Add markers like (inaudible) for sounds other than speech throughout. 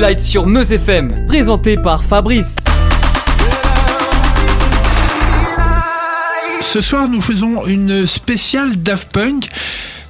Light sur Meuse FM, présenté par Fabrice. Ce soir, nous faisons une spéciale Daft Punk.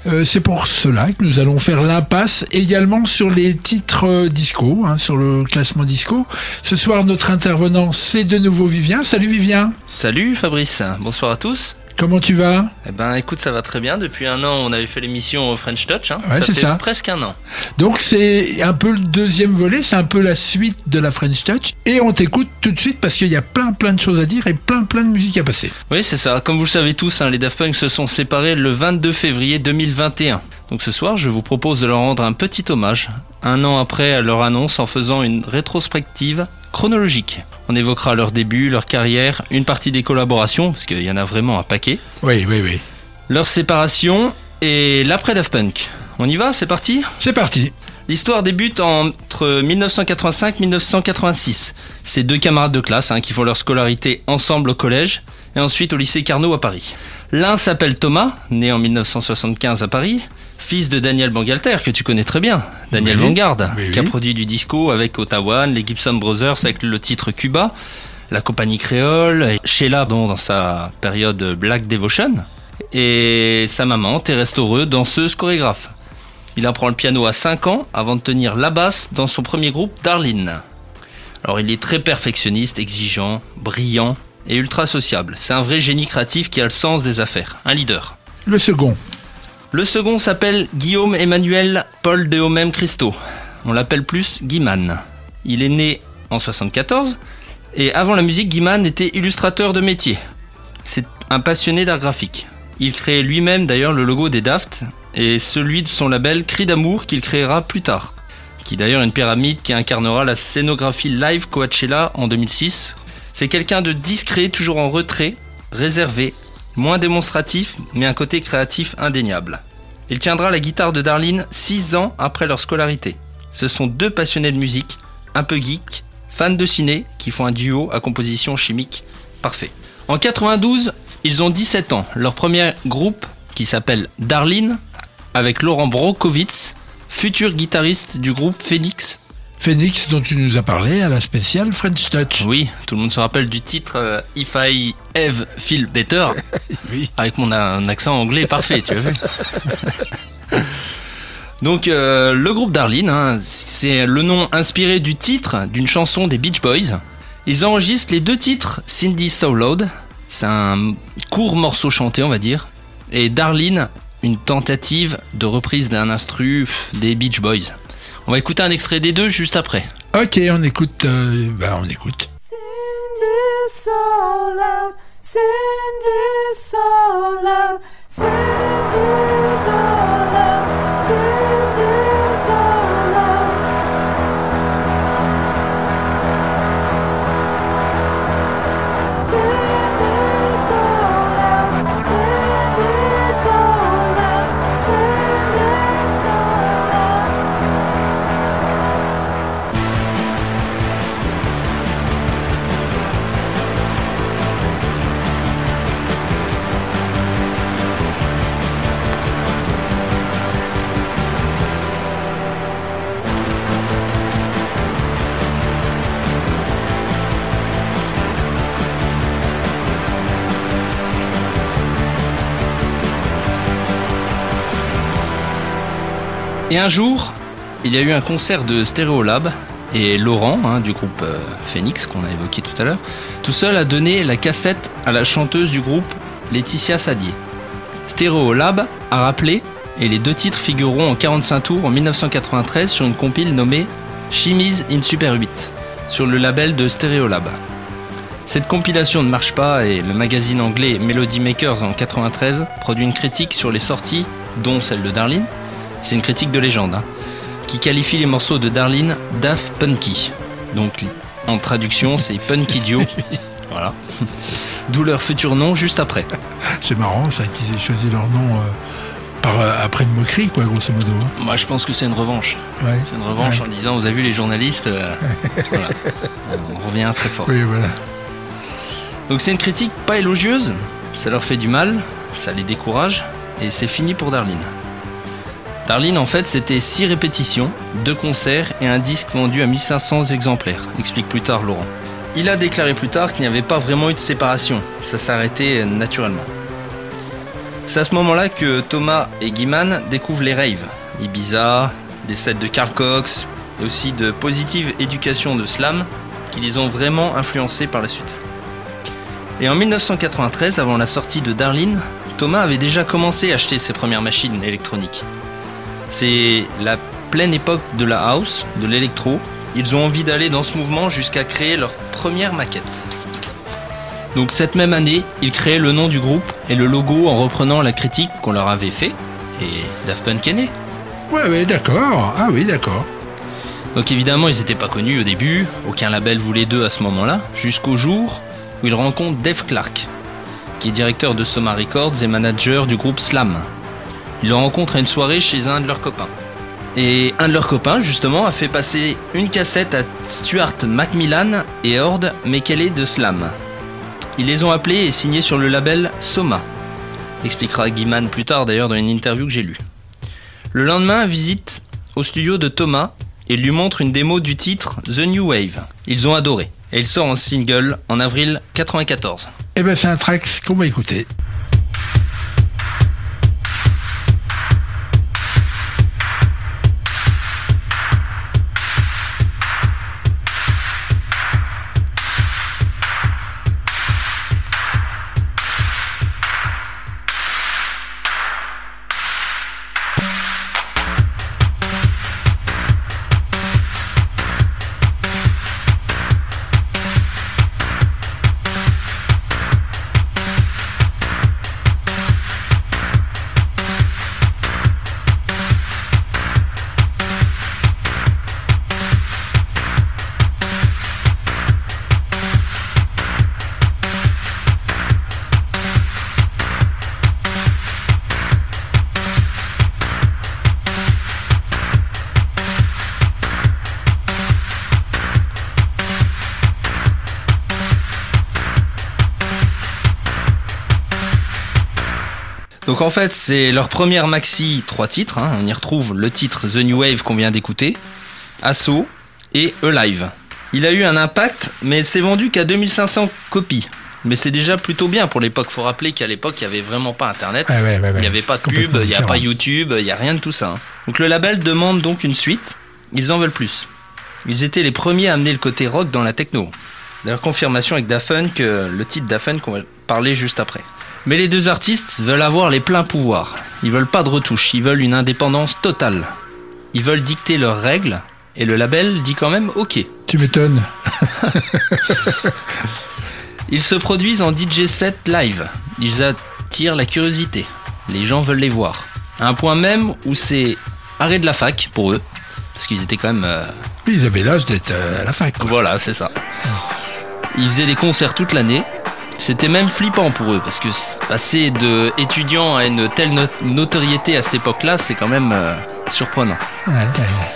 Euh, c'est pour cela que nous allons faire l'impasse également sur les titres euh, disco, hein, sur le classement disco. Ce soir, notre intervenant, c'est de nouveau Vivien. Salut Vivien. Salut Fabrice, bonsoir à tous. Comment tu vas? Eh ben, écoute, ça va très bien. Depuis un an, on avait fait l'émission French Touch. Hein. Ouais, ça c'est fait ça. presque un an. Donc c'est un peu le deuxième volet, c'est un peu la suite de la French Touch. Et on t'écoute tout de suite parce qu'il y a plein plein de choses à dire et plein plein de musique à passer. Oui, c'est ça. Comme vous le savez tous, hein, les Daft Punk se sont séparés le 22 février 2021. Donc ce soir, je vous propose de leur rendre un petit hommage, un an après leur annonce, en faisant une rétrospective chronologique. On évoquera leur début, leur carrière, une partie des collaborations, parce qu'il y en a vraiment un paquet, Oui, oui, oui. leur séparation et l'après Daft Punk. On y va, c'est parti? C'est parti. L'histoire débute entre 1985 et 1986. C'est deux camarades de classe hein, qui font leur scolarité ensemble au collège et ensuite au lycée Carnot à Paris. L'un s'appelle Thomas, né en 1975 à Paris, fils de Daniel Bangalter, que tu connais très bien, Daniel Oui. Vanguard, Oui, qui a produit du disco avec Ottawa, les Gibson Brothers avec le titre Cuba, la compagnie créole, et Sheila dans sa période Black Devotion, et sa maman, Thérèse Toreux, danseuse chorégraphe. Il apprend le piano à 5 ans avant de tenir la basse dans son premier groupe Darlene. Alors il est très perfectionniste, exigeant, brillant et ultra sociable. C'est un vrai génie créatif qui a le sens des affaires, un leader. Le second. Le second s'appelle Guillaume Emmanuel Paul de Homem Christo. On l'appelle plus Guiman. Il est né en 74 et avant la musique, Guiman était illustrateur de métier. C'est un passionné d'art graphique. Il crée lui-même d'ailleurs le logo des Daft et celui de son label Cri d'amour qu'il créera plus tard. Qui d'ailleurs est une pyramide qui incarnera la scénographie live Coachella en 2006. C'est quelqu'un de discret, toujours en retrait, réservé, moins démonstratif, mais un côté créatif indéniable. Il tiendra la guitare de Darlene 6 ans après leur scolarité. Ce sont deux passionnés de musique, un peu geeks, fans de ciné, qui font un duo à composition chimique parfait. En 92, ils ont 17 ans. Leur premier groupe, qui s'appelle Darlene, avec Laurent Brokowitz, futur guitariste du groupe Phoenix. Phoenix dont tu nous as parlé à la spéciale French Touch. Oui, tout le monde se rappelle du titre euh, If I Have Feel Better, (laughs) Oui. avec mon un accent anglais parfait, tu as vu (laughs) Donc euh, le groupe Darlene, hein, c'est le nom inspiré du titre d'une chanson des Beach Boys. Ils enregistrent les deux titres Cindy So Loud, c'est un court morceau chanté on va dire, et Darlene, une tentative de reprise d'un instru des Beach Boys. On va écouter un extrait des deux juste après. Ok, on écoute. euh, bah, on écoute. Send Et un jour, il y a eu un concert de Stereolab et Laurent, hein, du groupe euh, Phoenix qu'on a évoqué tout à l'heure, tout seul a donné la cassette à la chanteuse du groupe Laetitia Sadier. Stereolab a rappelé et les deux titres figureront en 45 tours en 1993 sur une compile nommée Chimise in Super 8 sur le label de Stereolab. Cette compilation ne marche pas et le magazine anglais Melody Makers en 93 produit une critique sur les sorties, dont celle de Darlene, c'est une critique de légende, hein, qui qualifie les morceaux de Darlene Daft Punky. Donc en traduction, c'est Punk Idiot. (laughs) voilà. D'où leur futur nom juste après. C'est marrant ça qu'ils aient choisi leur nom euh, par, euh, après une moquerie, quoi, grosso modo. hein. Moi, je pense que c'est une revanche. Ouais. C'est une revanche Ouais. en disant, vous avez vu les journalistes, euh, (laughs) voilà. on revient très fort. Oui, voilà. Donc c'est une critique pas élogieuse, ça leur fait du mal, ça les décourage, et c'est fini pour Darlene. Darlene, en fait, c'était 6 répétitions, 2 concerts et un disque vendu à 1500 exemplaires, explique plus tard Laurent. Il a déclaré plus tard qu'il n'y avait pas vraiment eu de séparation, ça s'arrêtait naturellement. C'est à ce moment-là que Thomas et Guiman découvrent les raves, Ibiza, des sets de Carl Cox et aussi de Positive Éducation de Slam qui les ont vraiment influencés par la suite. Et en 1993, avant la sortie de Darlene, Thomas avait déjà commencé à acheter ses premières machines électroniques. C'est la pleine époque de la house, de l'électro. Ils ont envie d'aller dans ce mouvement jusqu'à créer leur première maquette. Donc cette même année, ils créent le nom du groupe et le logo en reprenant la critique qu'on leur avait fait. Et Daft Punk est né. Ouais, ouais, d'accord. Ah oui, d'accord. Donc évidemment, ils n'étaient pas connus au début, aucun label voulait d'eux à ce moment-là, jusqu'au jour où ils rencontrent Dave Clark, qui est directeur de Soma Records et manager du groupe Slam. Ils le rencontrent à une soirée chez un de leurs copains. Et un de leurs copains, justement, a fait passer une cassette à Stuart Macmillan et Horde Mekele de Slam. Ils les ont appelés et signés sur le label Soma, expliquera Guiman plus tard d'ailleurs dans une interview que j'ai lue. Le lendemain, visite au studio de Thomas et lui montre une démo du titre The New Wave. Ils ont adoré. Et il sort en single en avril 94. Eh ben, c'est un track qu'on va écouter. Donc en fait, c'est leur première maxi, trois titres. hein. On y retrouve le titre The New Wave qu'on vient d'écouter, Assaut et Alive. Il a eu un impact, mais c'est vendu qu'à 2500 copies. Mais c'est déjà plutôt bien pour l'époque. Faut rappeler qu'à l'époque, il n'y avait vraiment pas Internet. Ouais, ouais, ouais, Il n'y avait pas de pub, il n'y a pas. YouTube, il n'y a rien de tout ça. hein. Donc le label demande donc une suite. Ils en veulent plus. Ils étaient les premiers à amener le côté rock dans la techno. D'ailleurs, confirmation avec Punk, euh, le titre Daft Punk, on va parler juste après. Mais les deux artistes veulent avoir les pleins pouvoirs. Ils veulent pas de retouches, ils veulent une indépendance totale. Ils veulent dicter leurs règles, et le label dit quand même OK. Tu m'étonnes. (laughs) Ils se produisent en DJ set live. Ils attirent la curiosité. Les gens veulent les voir. À un point même où c'est arrêt de la fac pour eux. Parce qu'ils étaient quand même... euh, Ils avaient l'âge d'être euh, à la fac. quoi. Voilà, c'est ça. Ils faisaient des concerts toute l'année. C'était même flippant pour eux. Parce que passer de étudiant à une telle no- notoriété à cette époque-là, c'est quand même euh, surprenant. Ouais, ouais, ouais.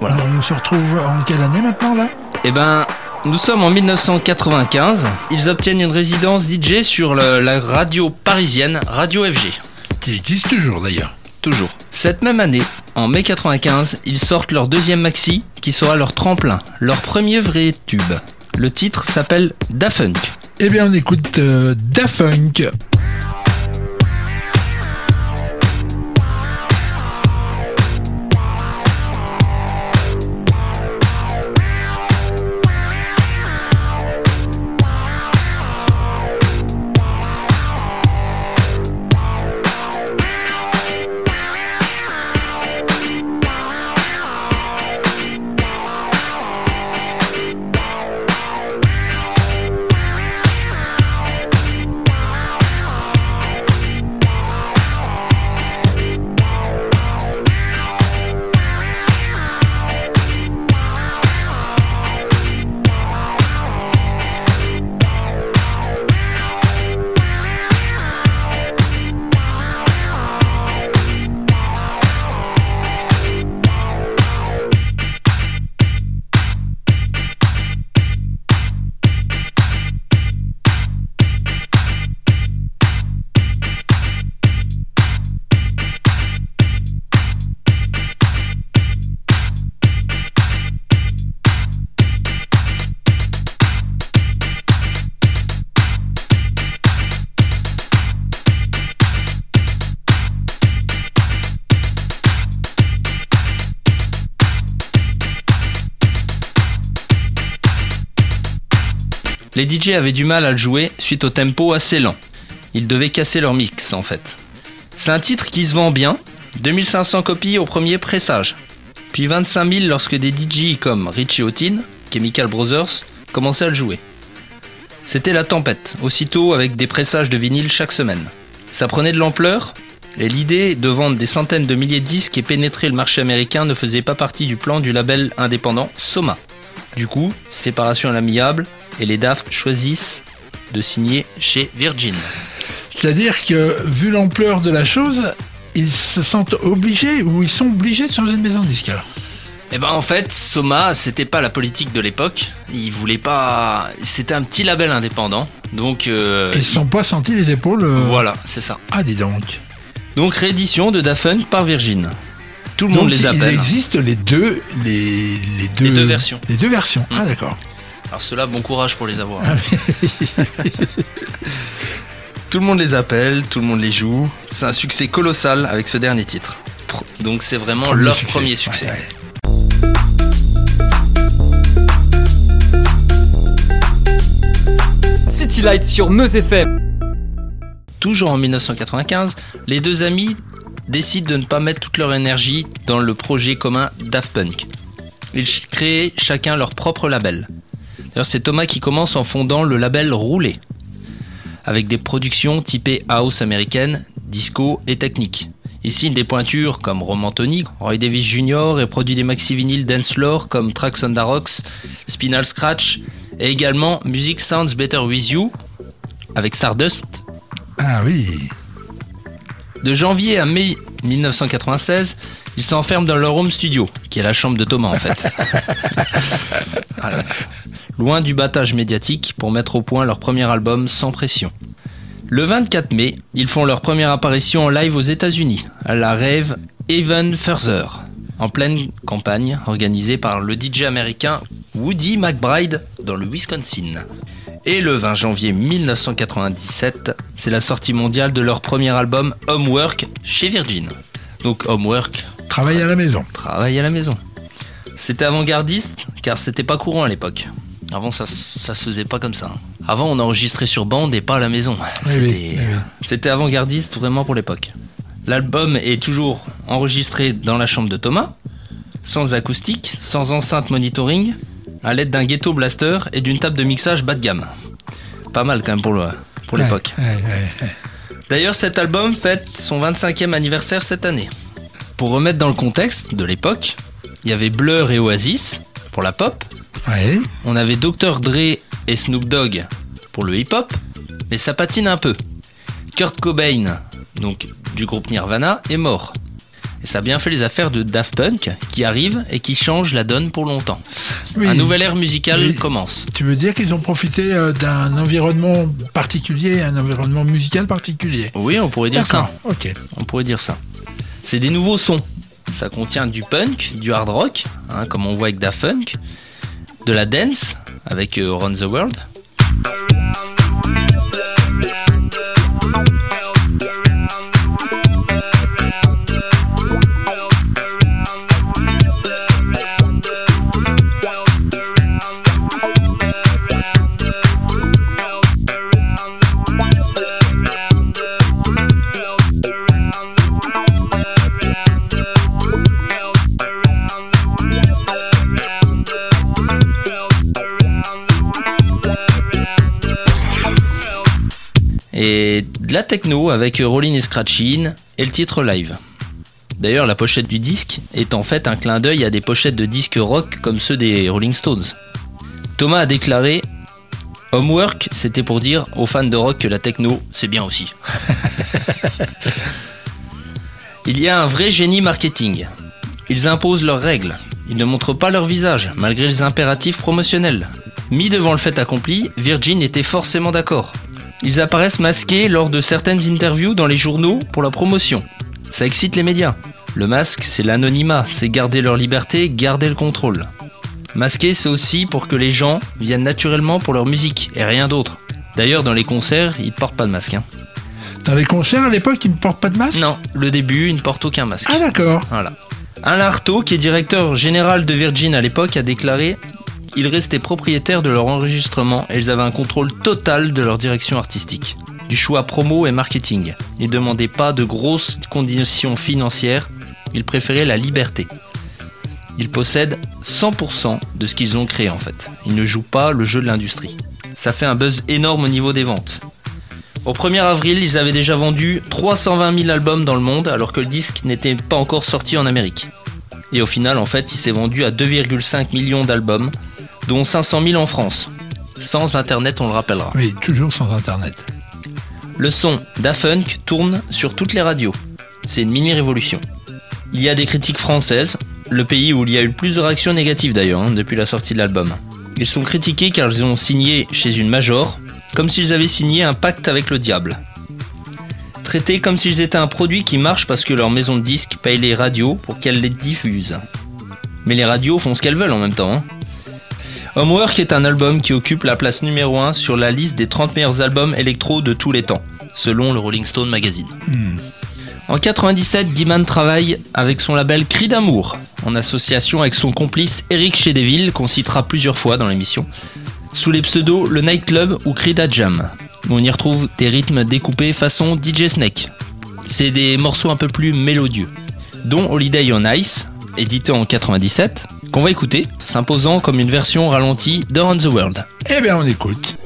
Voilà. On se retrouve en quelle année maintenant là? Eh ben, nous sommes en 1995. Ils obtiennent une résidence DJ sur le- la radio parisienne Radio FG. Qui existe toujours d'ailleurs. Toujours. Cette même année, en mai 95, ils sortent leur deuxième maxi, qui sera leur tremplin, leur premier vrai tube. Le titre s'appelle Da Funk. Eh bien, on écoute euh, Da Funk. Les DJ avaient du mal à le jouer suite au tempo assez lent. Ils devaient casser leur mix en fait. C'est un titre qui se vend bien, 2500 copies au premier pressage, puis 25 000 lorsque des DJ comme Richie Houghton, Chemical Brothers, commençaient à le jouer. C'était la tempête, aussitôt avec des pressages de vinyle chaque semaine. Ça prenait de l'ampleur, et l'idée de vendre des centaines de milliers de disques et pénétrer le marché américain ne faisait pas partie du plan du label indépendant Soma. Du coup, séparation à l'amiable, et les Daft choisissent de signer chez Virgin. C'est-à-dire que, vu l'ampleur de la chose, ils se sentent obligés ou ils sont obligés de changer de maison de disque alors. Eh ben en fait, Soma, c'était pas la politique de l'époque. Ils voulaient pas. C'était un petit label indépendant, donc. euh, Ils ne se sont pas sentis les épaules. euh, Voilà, c'est ça. Ah, dis donc. Donc réédition de Punk par Virgin. Tout le monde Donc, les il appelle. existe les deux, les, les deux, Les deux versions. Les deux versions. Ah, Mm. d'accord. Alors ceux-là, bon courage pour les avoir. Ah, (laughs) Tout le monde les appelle, tout le monde les joue. C'est un succès colossal avec ce dernier titre. Donc c'est vraiment Premier leur succès. premier succès. Ouais, ouais. City Lights sur Meuse FM. Toujours en 1995, les deux amis décident de ne pas mettre toute leur énergie dans le projet commun Daft Punk. Ils créent chacun leur propre label. D'ailleurs, c'est Thomas qui commence en fondant le label Roulé, avec des productions typées house américaine, disco et technique. Signe des pointures comme Roman Tony, Roy Davis Jr. et produit des maxi vinyles dance floor comme Tracks on the Rocks, Spinal Scratch et également Music Sounds Better With You avec Stardust Ah oui. De janvier à mai 1996, ils s'enferment dans leur home studio, qui est la chambre de Thomas en fait. (laughs) Voilà. Loin du battage médiatique pour mettre au point leur premier album sans pression. Le 24 mai, ils font leur première apparition en live aux États-Unis, à la rêve Even Further, en pleine campagne organisée par le DJ américain Woody McBride dans le Wisconsin. Et le 20 janvier 1997, c'est la sortie mondiale de leur premier album Homework chez Virgin. Donc Homework, Travailler à la maison. travail à la maison. C'était avant-gardiste car c'était pas courant à l'époque. Avant ça, ça se faisait pas comme ça. Avant on enregistrait sur bande et pas à la maison. Oui, C'était oui, oui, oui. c'était avant-gardiste vraiment pour l'époque. L'album est toujours enregistré dans la chambre de Thomas, sans acoustique, sans enceinte monitoring, à l'aide d'un ghetto blaster et d'une table de mixage bas de gamme. Pas mal quand même pour le- pour Ouais, l'époque. ouais, ouais, ouais. D'ailleurs, cet album fête son 25e anniversaire cette année. Pour remettre dans le contexte de l'époque, il y avait Blur et Oasis pour la pop, on avait Dr. Dre et Snoop Dogg pour le hip-hop, mais ça patine un peu. Kurt Cobain, donc du groupe Nirvana, est mort. Et ça a bien fait les affaires de Daft Punk qui arrive et qui change la donne pour longtemps. Oui. Un nouvel ère musical Oui. commence. Tu veux dire qu'ils ont profité euh, d'un environnement particulier, un environnement musical particulier? Oui, on pourrait dire ça. Ok. On pourrait dire ça. C'est des nouveaux sons. Ça contient du punk, du hard rock, hein, comme on voit avec Daft Punk, de la dance avec euh, Run the World. Et de la techno avec Rollin' et Scratchin et le titre live. D'ailleurs, la pochette du disque est en fait un clin d'œil à des pochettes de disques rock comme ceux des Rolling Stones. Thomas a déclaré Homework, c'était pour dire aux fans de rock que la techno, c'est bien aussi. (laughs) Il y a un vrai génie marketing. Ils imposent leurs règles. Ils ne montrent pas leur visage, malgré les impératifs promotionnels. Mis devant le fait accompli, Virgin était forcément d'accord. Ils apparaissent masqués lors de certaines interviews dans les journaux pour la promotion. Ça excite les médias. Le masque, c'est l'anonymat, c'est garder leur liberté, garder le contrôle. Masquer, c'est aussi pour que les gens viennent naturellement pour leur musique et rien d'autre. D'ailleurs, dans les concerts, ils ne portent pas de masque. hein. Dans les concerts à l'époque, ils ne portent pas de masque? Non, le début, ils ne portent aucun masque. Ah d'accord. Voilà. Alain Artaud, qui est directeur général de Virgin à l'époque, a déclaré ils restaient propriétaires de leur enregistrement et ils avaient un contrôle total de leur direction artistique. Du choix promo et marketing. Ils ne demandaient pas de grosses conditions financières, ils préféraient la liberté. Ils possèdent 100% de ce qu'ils ont créé en fait. Ils ne jouent pas le jeu de l'industrie. Ça fait un buzz énorme au niveau des ventes. Au 1er avril, ils avaient déjà vendu 320 000 albums dans le monde alors que le disque n'était pas encore sorti en Amérique. Et au final, en fait, il s'est vendu à 2,5 millions d'albums, dont 500 000 en France. Sans Internet, on le rappellera. Oui, toujours sans Internet. Le son d'Afunk tourne sur toutes les radios. C'est une mini-révolution. Il y a des critiques françaises, le pays où il y a eu le plus de réactions négatives d'ailleurs hein, depuis la sortie de l'album. Ils sont critiqués car ils ont signé chez une major, comme s'ils avaient signé un pacte avec le diable. Traités comme s'ils étaient un produit qui marche parce que leur maison de disques paye les radios pour qu'elles les diffusent. Mais les radios font ce qu'elles veulent en même temps. hein. Homework est un album qui occupe la place numéro 1 sur la liste des 30 meilleurs albums électro de tous les temps, selon le Rolling Stone Magazine. En 97, Guiman travaille avec son label Cri d'amour, en association avec son complice Eric Chédeville, qu'on citera plusieurs fois dans l'émission, sous les pseudos Le Nightclub ou Crida Jam, où on y retrouve des rythmes découpés façon DJ Snake. C'est des morceaux un peu plus mélodieux, dont Holiday on Ice, édité en 97, qu'on va écouter, s'imposant comme une version ralentie d'Around the World. Eh bien, on écoute.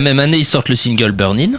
La même année, ils sortent le single Burnin'.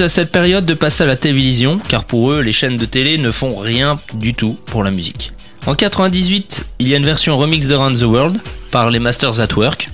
À cette période de passer à la télévision, car pour eux, les chaînes de télé ne font rien du tout pour la musique. En 98, il y a une version remix de Round the World par les Masters at Work.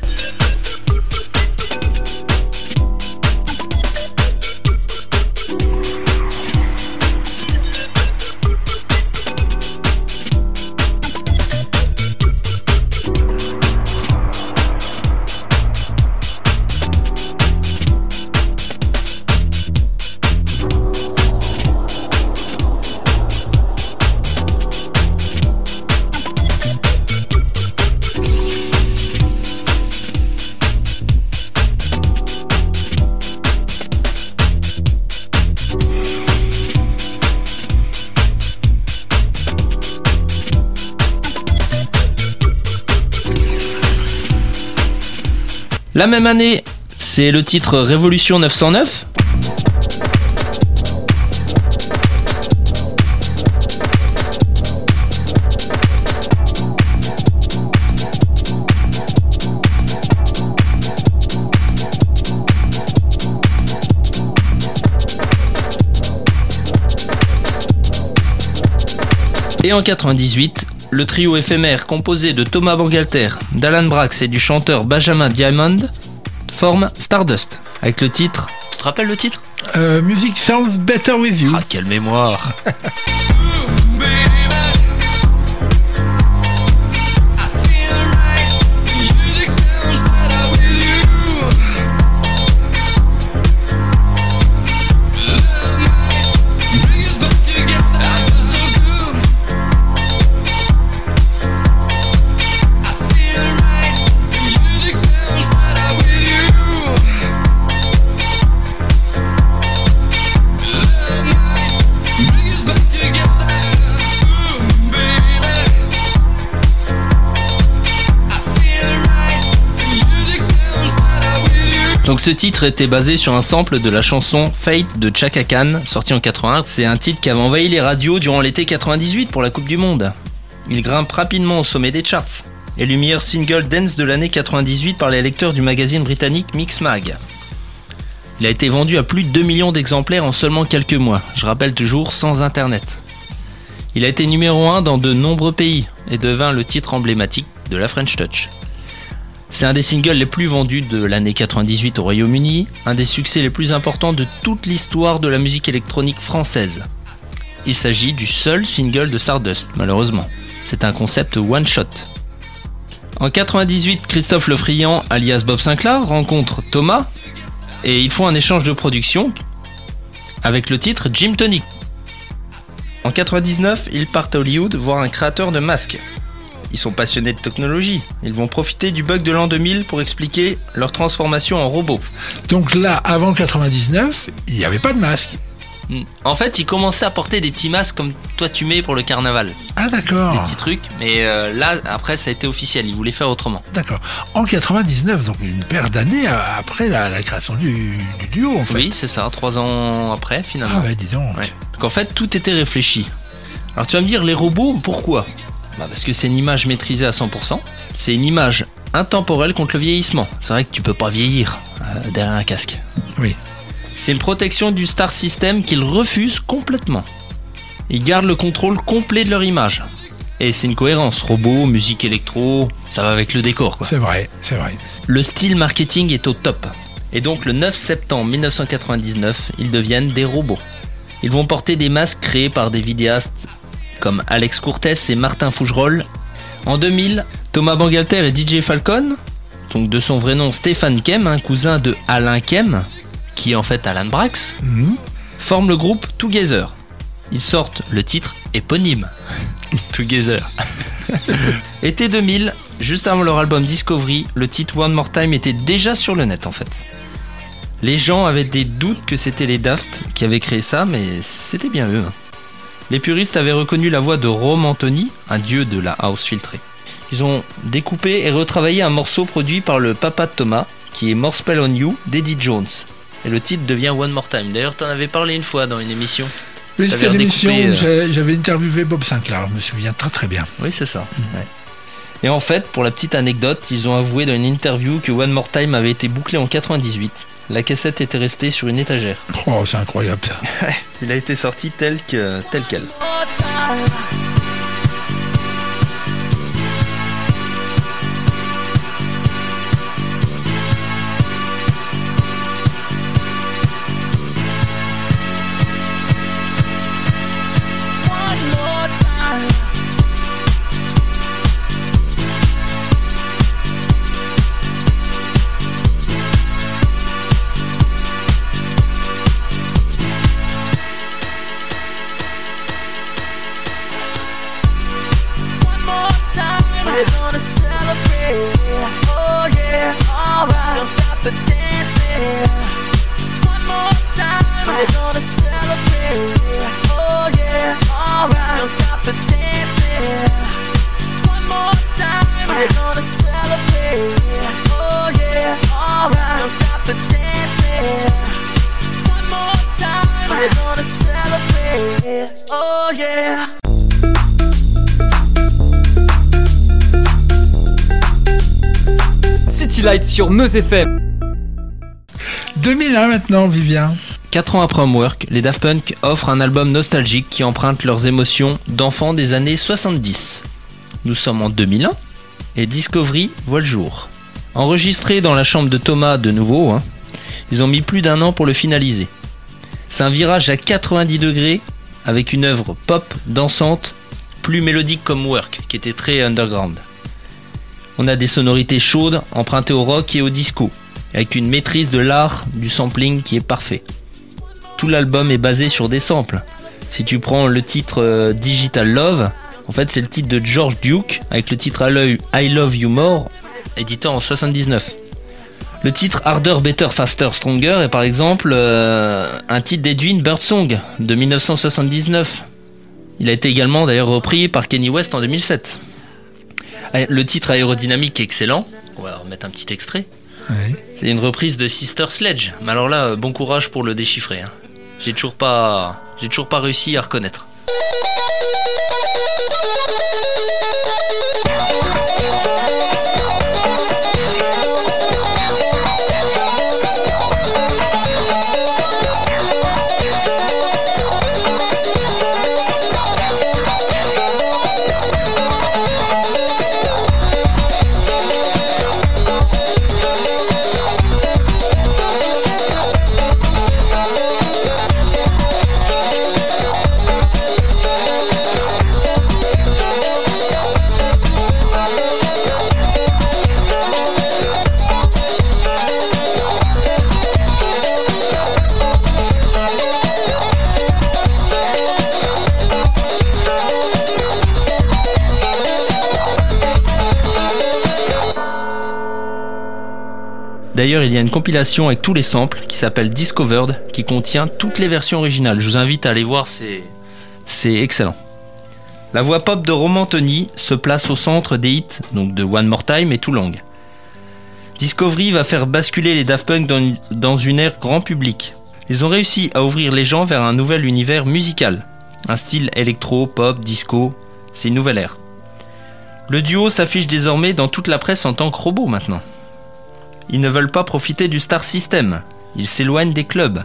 La même année, c'est le titre Révolution 909. Et en 98, le trio éphémère composé de Thomas Bangalter, d'Alan Brax et du chanteur Benjamin Diamond forme Stardust avec le titre. Tu te rappelles le titre? Euh, Music Sounds Better With You. Ah, quelle mémoire (laughs) Donc ce titre était basé sur un sample de la chanson Fate de Chaka Khan, sorti en 81. C'est un titre qui avait envahi les radios durant l'été 98 pour la Coupe du Monde. Il grimpe rapidement au sommet des charts. Élu meilleur single dance de l'année 98 par les lecteurs du magazine britannique Mixmag. Il a été vendu à plus de 2 millions d'exemplaires en seulement quelques mois, je rappelle toujours sans internet. Il a été numéro 1 dans de nombreux pays et devint le titre emblématique de la French Touch. C'est un des singles les plus vendus de l'année 98 au Royaume-Uni, un des succès les plus importants de toute l'histoire de la musique électronique française. Il s'agit du seul single de Stardust, malheureusement. C'est un concept one-shot. En 98, Christophe Lefriand, alias Bob Sinclair, rencontre Thomas et ils font un échange de production avec le titre Jim Tonic. En 99, ils partent à Hollywood voir un créateur de masques. Ils sont passionnés de technologie. Ils vont profiter du bug de l'an 2000 pour expliquer leur transformation en robot. Donc là, avant 99, il n'y avait pas de masque. En fait, ils commençaient à porter des petits masques comme toi tu mets pour le carnaval. Ah Des d'accord. petits trucs. Mais euh, là, après, ça a été officiel. Ils voulaient faire autrement. D'accord. En 99, donc une paire d'années euh, après la, la création du, du duo, en fait. Oui, c'est ça. Trois ans après, finalement. Ah ouais, dis donc. Ouais. Donc en fait, tout était réfléchi. Alors tu vas me dire, les robots, pourquoi? Bah Parce que c'est une image maîtrisée à 100%. C'est une image intemporelle contre le vieillissement. C'est vrai que tu peux pas vieillir euh, derrière un casque. Oui. C'est une protection du Star System qu'ils refusent complètement. Ils gardent le contrôle complet de leur image. Et c'est une cohérence. Robot, musique électro, ça va avec le décor. Quoi. C'est vrai, c'est vrai. Le style marketing est au top. Et donc le 9 septembre 1999, ils deviennent des robots. Ils vont porter des masques créés par des vidéastes comme Alex Cortez et Martin Fougerolles. En 2000, Thomas Bangalter et DJ Falcon, donc de son vrai nom Stéphane Kem, un cousin de Alain Kem, qui est en fait Alan Brax, Mhm. forment le groupe Together. Ils sortent le titre éponyme. (laughs) Together. (laughs) Été 2000, juste avant leur album Discovery, le titre One More Time était déjà sur le net en fait. Les gens avaient des doutes que c'était les Daft qui avaient créé ça, mais c'était bien eux. hein. Les puristes avaient reconnu la voix de Rome Anthony, un dieu de la house filtrée. Ils ont découpé et retravaillé un morceau produit par le papa de Thomas, qui est More Spell on You d'Eddie Jones. Et le titre devient One More Time. D'ailleurs, t'en avais parlé une fois dans une émission. Oui, c'était l'émission où euh, j'avais interviewé Bob Sinclair, je me souviens très très bien. Oui, c'est ça. Ouais. Et en fait, pour la petite anecdote, ils ont avoué dans une interview que One More Time avait été bouclé en 98. La cassette était restée sur une étagère. Oh, c'est incroyable ça. (laughs) Il a été sorti tel que tel quel. Meuse FM. 2001 maintenant, Vivien. 4 ans après Homework, les Daft Punk offrent un album nostalgique qui emprunte leurs émotions d'enfants des années 70. Nous sommes en 2001 et Discovery voit le jour. Enregistré dans la chambre de Thomas de nouveau, hein, ils ont mis plus d'un an pour le finaliser. C'est un virage à 90 degrés avec une œuvre pop, dansante, plus mélodique comme Work, qui était très underground. On a des sonorités chaudes empruntées au rock et au disco, avec une maîtrise de l'art du sampling qui est parfait. Tout l'album est basé sur des samples. Si tu prends le titre euh, Digital Love, en fait c'est le titre de George Duke avec le titre I Love- I Love You More, édité en 79. Le titre Harder, Better, Faster, Stronger est par exemple euh, un titre d'Edwin Birdsong de 1979. Il a été également d'ailleurs repris par Kenny West en 2007. Euh, Le titre aérodynamique est excellent. On va remettre un petit extrait. C'est une reprise de Sister Sledge. Mais alors là, euh, bon courage pour le déchiffrer. hein. J'ai toujours pas, j'ai toujours pas réussi à reconnaître. D'ailleurs, il y a une compilation avec tous les samples qui s'appelle Discovered, qui contient toutes les versions originales. Je vous invite à aller voir, c'est excellent. La voix pop de Roman Tony se place au centre des hits, donc de One More Time et Too Long. Discovery va faire basculer les Daft Punk dans dans une ère grand public. Ils ont réussi à ouvrir les gens vers un nouvel univers musical, un style électro, pop, disco, c'est une nouvelle ère. Le duo s'affiche désormais dans toute la presse en tant que robot maintenant. Ils ne veulent pas profiter du star system. Ils s'éloignent des clubs.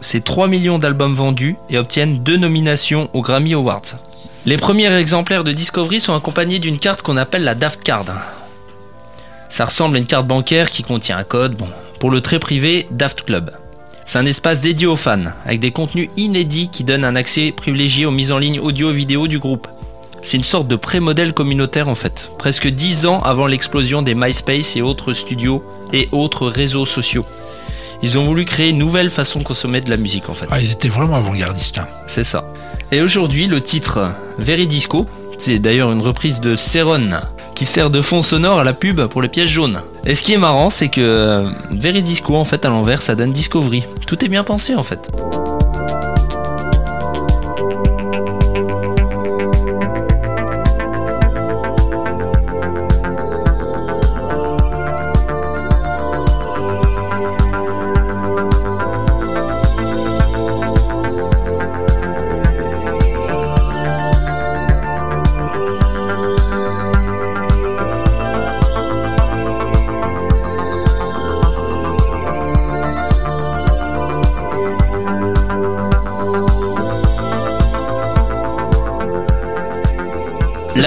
C'est 3 millions d'albums vendus et obtiennent deux nominations aux Grammy Awards. Les premiers exemplaires de Discovery sont accompagnés d'une carte qu'on appelle la Daft Card. Ça ressemble à une carte bancaire qui contient un code, pour le très privé Daft Club. C'est un espace dédié aux fans, avec des contenus inédits qui donnent un accès privilégié aux mises en ligne audio et vidéo du groupe. C'est une sorte de pré-modèle communautaire en fait, presque 10 ans avant l'explosion des MySpace et autres studios et autres réseaux sociaux. Ils ont voulu créer une nouvelle façon de consommer de la musique en fait. Ah, ils étaient vraiment avant-gardistes. hein. C'est ça. Et aujourd'hui, le titre Very Disco, c'est d'ailleurs une reprise de Seron qui sert de fond sonore à la pub pour les pièces jaunes. Et ce qui est marrant, c'est que euh, Very Disco, en fait, à l'envers, ça donne Discovery. Tout est bien pensé en fait.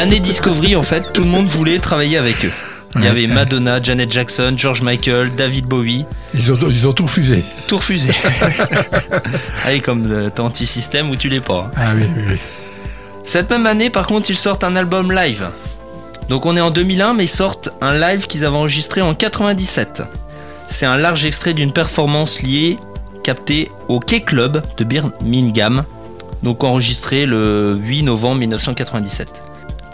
L'année Discovery, en fait, tout le monde voulait travailler avec eux. Il y avait Madonna, Janet Jackson, George Michael, David Bowie, Ils ont, ils ont tout refusé. tout refusé. (laughs) Allez, comme euh, t'es anti-système ou tu l'es pas. hein. Ah oui, oui, oui. Cette même année, par contre, ils sortent un album live. Donc on est en 2001, mais ils sortent un live qu'ils avaient enregistré en 97. C'est un large extrait d'une performance liée, captée au K-Club de Birmingham, donc enregistré le 8 novembre 1997.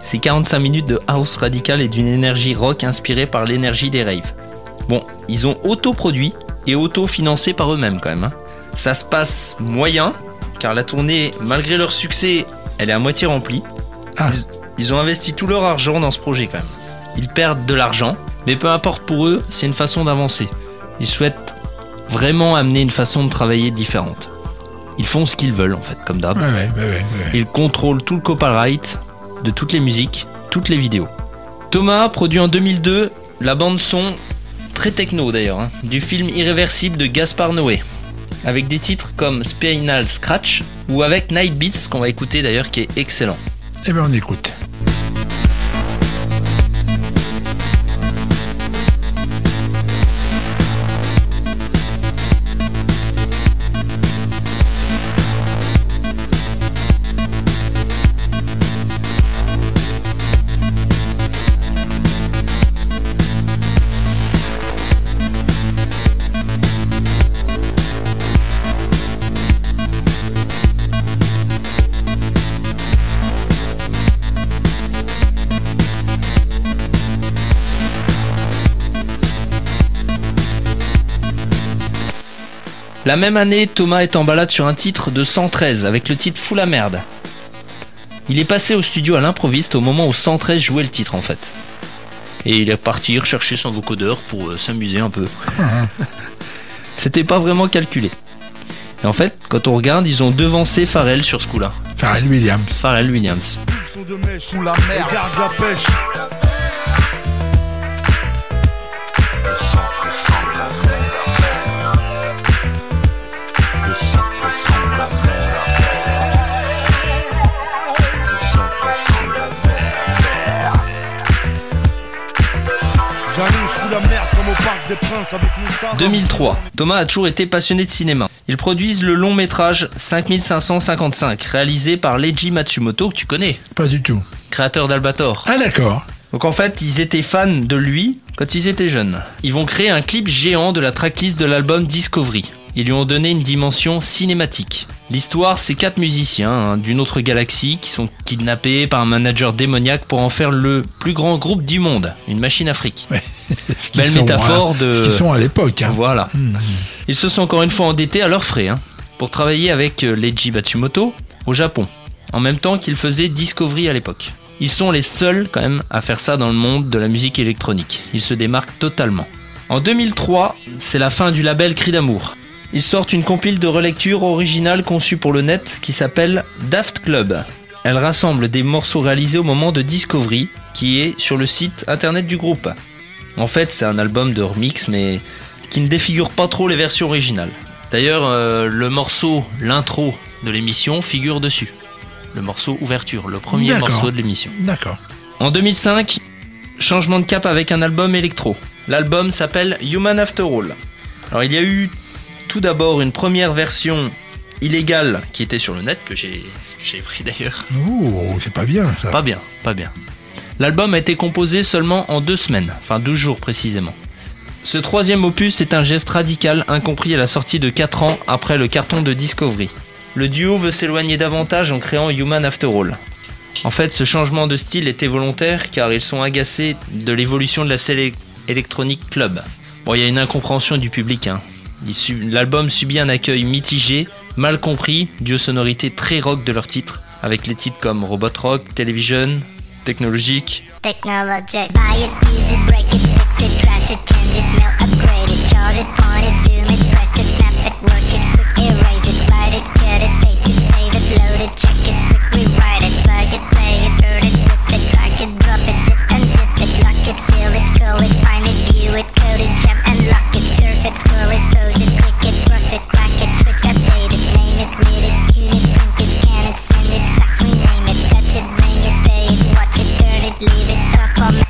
C'est 45 minutes de house radical et d'une énergie rock inspirée par l'énergie des raves. Bon, ils ont autoproduit et auto-financé par eux-mêmes quand même. hein. Ça se passe moyen, car la tournée, malgré leur succès, elle est à moitié remplie. Ah. Ils, ils ont investi tout leur argent dans ce projet quand même. Ils perdent de l'argent, mais peu importe pour eux, c'est une façon d'avancer. Ils souhaitent vraiment amener une façon de travailler différente. Ils font ce qu'ils veulent en fait, comme d'hab. Ouais, ouais, ouais, ouais, ouais. Ils contrôlent tout le copyright de toutes les musiques, toutes les vidéos. Thomas produit en 2002 la bande son très techno d'ailleurs hein, du film Irréversible de Gaspard Noé avec des titres comme Spinal Scratch ou avec Night Beats qu'on va écouter d'ailleurs qui est excellent. Eh bien, on écoute. La même année, Thomas est en balade sur un titre de 113 avec le titre Fou la merde. Il est passé au studio à l'improviste au moment où 113 jouait le titre en fait. Et il est parti rechercher son vocodeur pour euh, s'amuser un peu. (laughs) C'était pas vraiment calculé. Et en fait, quand on regarde, ils ont devancé Pharrell sur ce coup-là. Pharrell Williams. Pharrell Williams. Son de mèche sous la mer, regarde la pêche. Des princes avec Moustapha. 2003. Thomas a toujours été passionné de cinéma. Ils produisent le long métrage 5555, réalisé par Leiji Matsumoto, que tu connais, Pas du tout. créateur d'Albator. Ah, d'accord. Donc en fait, ils étaient fans de lui quand ils étaient jeunes. Ils vont créer un clip géant de la tracklist de l'album Discovery. Ils lui ont donné une dimension cinématique. L'histoire, c'est quatre musiciens hein, d'une autre galaxie qui sont kidnappés par un manager démoniaque pour en faire le plus grand groupe du monde, une machine afrique. Ce qu'ils Belle métaphore hein, de- Ce qu'ils sont à l'époque. hein. Voilà. Hmm. Ils se sont encore une fois endettés à leurs frais hein, pour travailler avec euh, Leiji Matsumoto au Japon, en même temps qu'ils faisaient Discovery à l'époque. Ils sont les seuls quand même à faire ça dans le monde de la musique électronique. Ils se démarquent totalement. En 2003, c'est la fin du label Cri d'amour. Ils sortent une compile de relecture originale conçue pour le net qui s'appelle Daft Club. Elle rassemble des morceaux réalisés au moment de Discovery, qui est sur le site internet du groupe. En fait, c'est un album de remix, mais qui ne défigure pas trop les versions originales. D'ailleurs, euh, le morceau, l'intro de l'émission figure dessus. Le morceau ouverture, le premier morceau de l'émission. D'accord. En 2005, changement de cap avec un album électro. L'album s'appelle Human After All. Alors il y a eu tout d'abord une première version illégale qui était sur le net que j'ai j'ai pris d'ailleurs. Oh, c'est pas bien ça. Pas bien, pas bien. L'album a été composé seulement en deux semaines, enfin 12 jours précisément. Ce troisième opus est un geste radical incompris à la sortie de 4 ans après le carton de Discovery. Le duo veut s'éloigner davantage en créant Human After All. En fait, ce changement de style était volontaire car ils sont agacés de l'évolution de la scène électronique club. Bon, il y a une incompréhension du public. hein. L'album subit un accueil mitigé, mal compris, dû aux sonorités très rock de leurs titres, avec les titres comme Robot Rock, Television, Technologique. Technologic.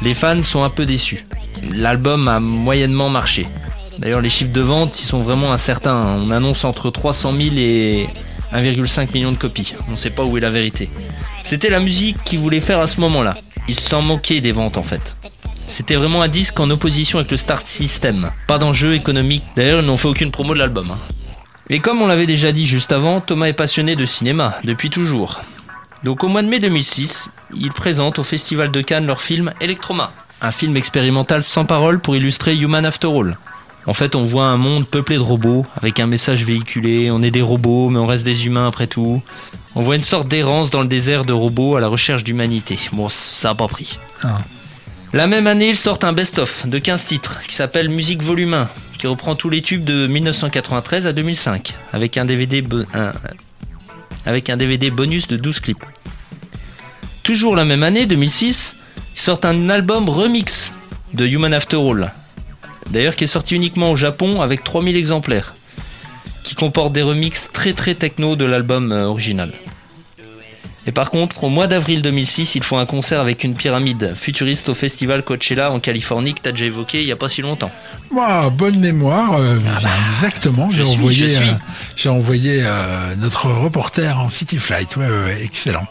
Les fans sont un peu déçus. L'album a moyennement marché. D'ailleurs, les chiffres de vente, ils sont vraiment incertains. On annonce entre 300 000 et 1,5 million de copies. On ne sait pas où est la vérité. C'était la musique qu'ils voulaient faire à ce moment-là. Ils s'en moquaient des ventes en fait. C'était vraiment un disque en opposition avec le Start System. Pas d'enjeu économique. D'ailleurs, ils n'ont fait aucune promo de l'album. hein. Et comme on l'avait déjà dit juste avant, Thomas est passionné de cinéma, depuis toujours. Donc au mois de mai 2006, ils présentent au Festival de Cannes leur film Electroma, un film expérimental sans parole pour illustrer Human After All. En fait, on voit un monde peuplé de robots, avec un message véhiculé, on est des robots, mais on reste des humains après tout. On voit une sorte d'errance dans le désert de robots à la recherche d'humanité. Bon, ça a pas pris. Ah. La même année, ils sortent un best-of de 15 titres qui s'appelle Musique Volume 1, qui reprend tous les tubes de 1993 à 2005, avec un DVD, un- avec un DVD bonus de 12 clips. Toujours la même année, 2006, ils sortent un album remix de Human After All. D'ailleurs, qui est sorti uniquement au Japon avec 3000 exemplaires, qui comporte des remixes très très techno de l'album euh, original. Et par contre, au mois d'avril 2006, ils font un concert avec une pyramide futuriste au festival Coachella en Californie que tu as déjà évoqué il n'y a pas si longtemps. Moi, bonne mémoire, euh, exactement. J'ai Ah bah, envoyé, suis. euh, j'ai envoyé euh, notre reporter en City Flight. Ouais, ouais, ouais, excellent.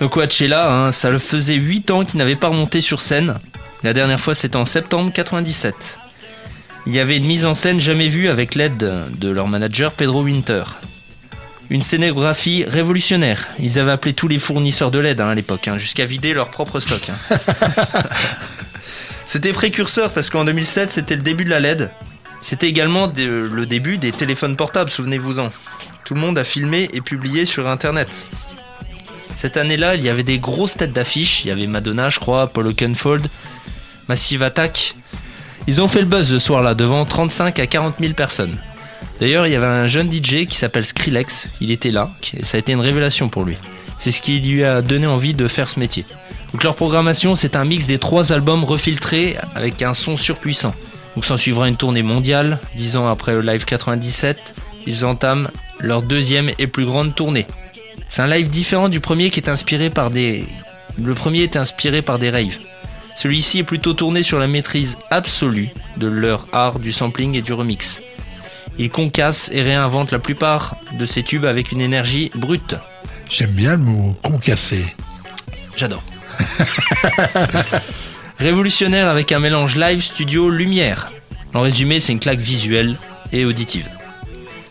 Donc Coachella, hein, ça le faisait 8 ans qu'il n'avait pas remonté sur scène. La dernière fois, c'était en septembre 97. Il y avait une mise en scène jamais vue avec l'aide de leur manager Pedro Winter. Une scénographie révolutionnaire. Ils avaient appelé tous les fournisseurs de LED hein, à l'époque, hein, jusqu'à vider leur propre stock. hein. (laughs) c'était précurseur parce qu'en 2007, c'était le début de la LED. C'était également de- le début des téléphones portables, souvenez-vous-en. Tout le monde a filmé et publié sur Internet. Cette année-là, il y avait des grosses têtes d'affiche. Il y avait Madonna, je crois, Paul Oakenfold, Massive Attack. Ils ont fait le buzz ce soir-là devant 35 à 40 000 personnes. D'ailleurs, il y avait un jeune DJ qui s'appelle Skrillex. Il était là. et Ça a été une révélation pour lui. C'est ce qui lui a donné envie de faire ce métier. Donc leur programmation, c'est un mix des trois albums refiltrés avec un son surpuissant. Donc s'en suivra une tournée mondiale. Dix ans après le Live 97, ils entament leur deuxième et plus grande tournée. C'est un live différent du premier qui est inspiré par des. Le premier est inspiré par des raves. Celui-ci est plutôt tourné sur la maîtrise absolue de leur art du sampling et du remix. Ils concassent et réinventent la plupart de ces tubes avec une énergie brute. J'aime bien le mot concassé. J'adore. (laughs) Révolutionnaire avec un mélange live, studio, lumière. En résumé, c'est une claque visuelle et auditive.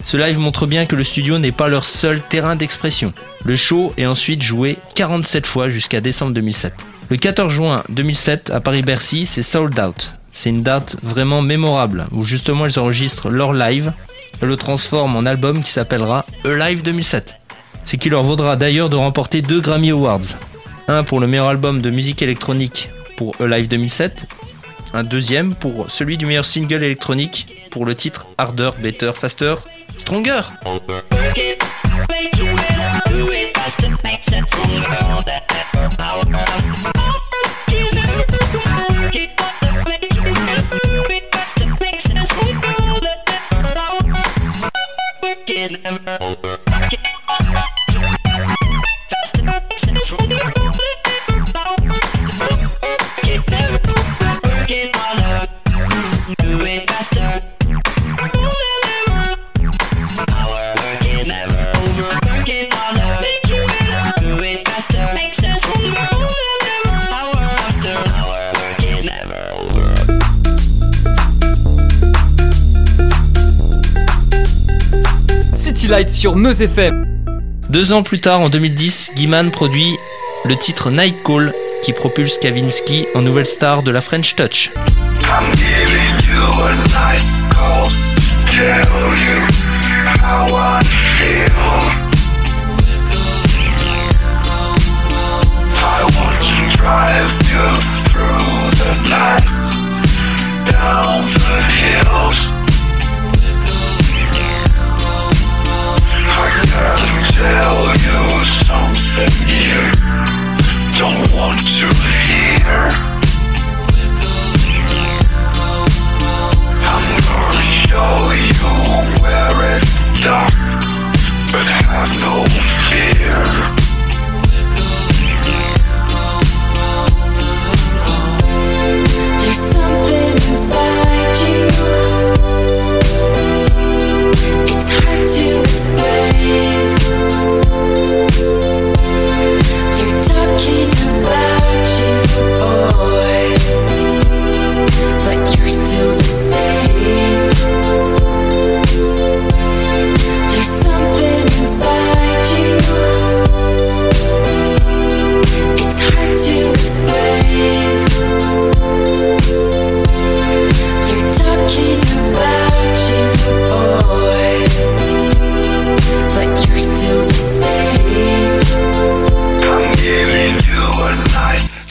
Ce live montre bien que le studio n'est pas leur seul terrain d'expression. Le show est ensuite joué 47 fois jusqu'à décembre 2007. Le 14 juin 2007 à Paris-Bercy, c'est Sold Out. C'est une date vraiment mémorable où justement ils enregistrent leur live et le transforment en album qui s'appellera Live 2007. C'est qui leur vaudra d'ailleurs de remporter deux Grammy Awards. Un pour le meilleur album de musique électronique pour A Live 2007, un deuxième pour celui du meilleur single électronique pour le titre Harder, Better, Faster, Stronger. is never over. City Light sur Meuse FM. Deux ans plus tard, en 2010, Guiman produit le titre Night Call qui propulse Kavinsky en nouvelle star de la French Touch. Drive you through the night, down the no fear.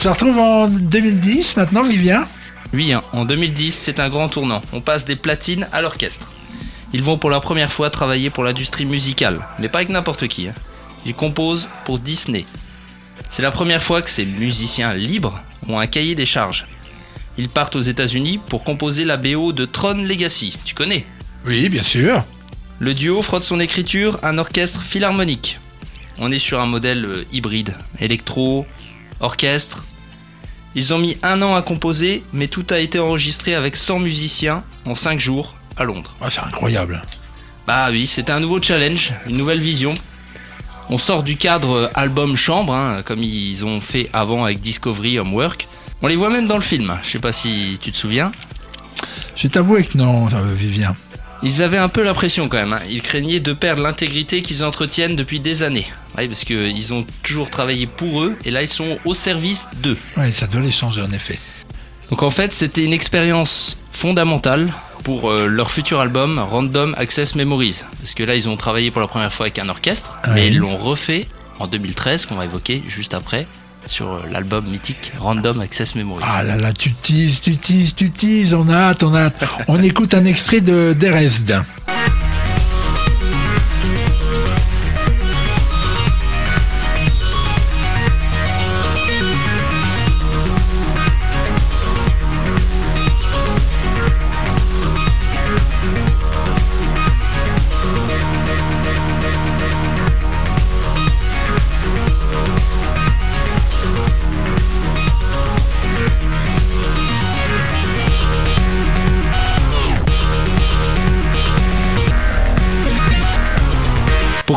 Je la retrouve en 2010 maintenant, Vivien. Oui, hein, en 2010, c'est un grand tournant. On passe des platines à l'orchestre. Ils vont pour la première fois travailler pour l'industrie musicale, mais pas avec n'importe qui. hein. Ils composent pour Disney. C'est la première fois que ces musiciens libres ont un cahier des charges. Ils partent aux États-Unis pour composer la BO de Tron Legacy. Tu connais Oui, bien sûr. Le duo frotte son écriture à un orchestre philharmonique. On est sur un modèle euh, hybride, électro, orchestre. Ils ont mis un an à composer, mais tout a été enregistré avec 100 musiciens en 5 jours à Londres. Ah, c'est incroyable. Bah oui, c'était un nouveau challenge, une nouvelle vision. On sort du cadre album chambre, hein, comme ils ont fait avant avec Discovery Homework. On les voit même dans le film, je sais pas si tu te souviens. Je t'avoue que non, Vivien. Ils avaient un peu la pression quand même. hein. Ils craignaient de perdre l'intégrité qu'ils entretiennent depuis des années. Oui, parce qu'ils ont toujours travaillé pour eux et là ils sont au service d'eux. Oui, ça doit les changer en effet. Donc en fait, c'était une expérience fondamentale pour euh, leur futur album Random Access Memories. Parce que là, ils ont travaillé pour la première fois avec un orchestre, mais Oui. ils l'ont refait en 2013, qu'on va évoquer juste après, sur euh, l'album mythique Random Access Memories. Ah là là, tu teases, tu teases, tu teases, on a hâte, on a hâte. On (laughs) écoute un extrait de d'Erezd.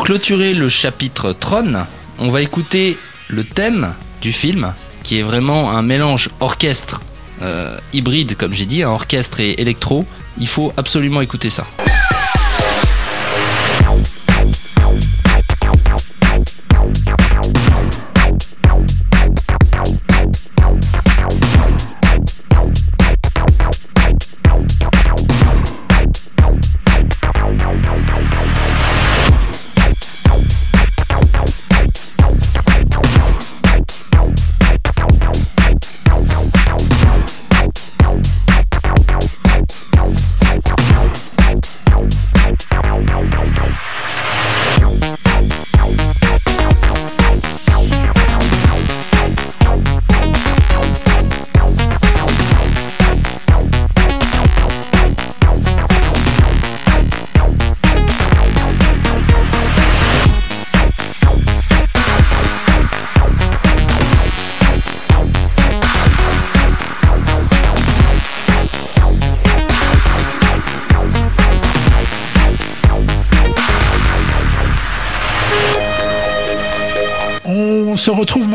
Clôturer le chapitre Tron, on va écouter le thème du film, qui est vraiment un mélange orchestre euh, hybride, comme j'ai dit, un orchestre et électro. Il faut absolument écouter ça.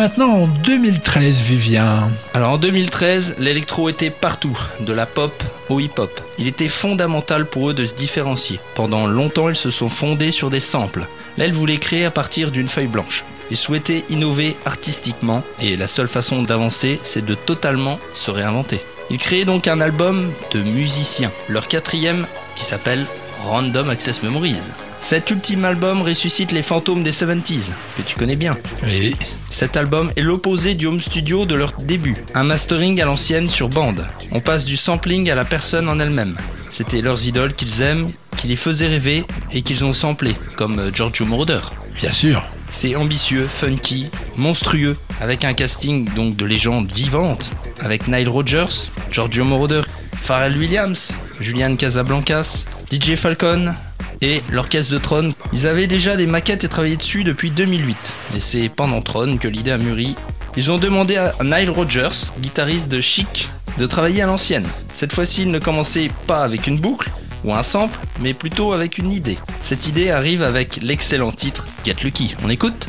Maintenant en 2013, Vivien. Alors en 2013, l'électro était partout, de la pop au hip-hop. Il était fondamental pour eux de se différencier. Pendant longtemps, ils se sont fondés sur des samples. Là, ils voulaient créer à partir d'une feuille blanche. Ils souhaitaient innover artistiquement, et la seule façon d'avancer, c'est de totalement se réinventer. Ils créaient donc un album de musiciens, leur quatrième, qui s'appelle Random Access Memories. Cet ultime album ressuscite les fantômes des 70s, que tu connais bien. Oui. Cet album est l'opposé du home studio de leur début, un mastering à l'ancienne sur bande. On passe du sampling à la personne en elle-même. C'était leurs idoles qu'ils aiment, qui les faisaient rêver et qu'ils ont samplé, comme euh, Giorgio Moroder. Bien sûr. C'est ambitieux, funky, monstrueux, avec un casting donc de légendes vivantes, avec Nile Rodgers, Giorgio Moroder, Pharrell Williams, Julian Casablancas, DJ Falcon et l'orchestre de Tron. Ils avaient déjà des maquettes et travaillé dessus depuis 2008. Et c'est pendant Tron que l'idée a mûri. Ils ont demandé à Nile Rodgers, guitariste de Chic, de travailler à l'ancienne. Cette fois-ci, il ne commençait pas avec une boucle ou un sample, mais plutôt avec une idée. Cette idée arrive avec l'excellent titre Get Lucky. On écoute.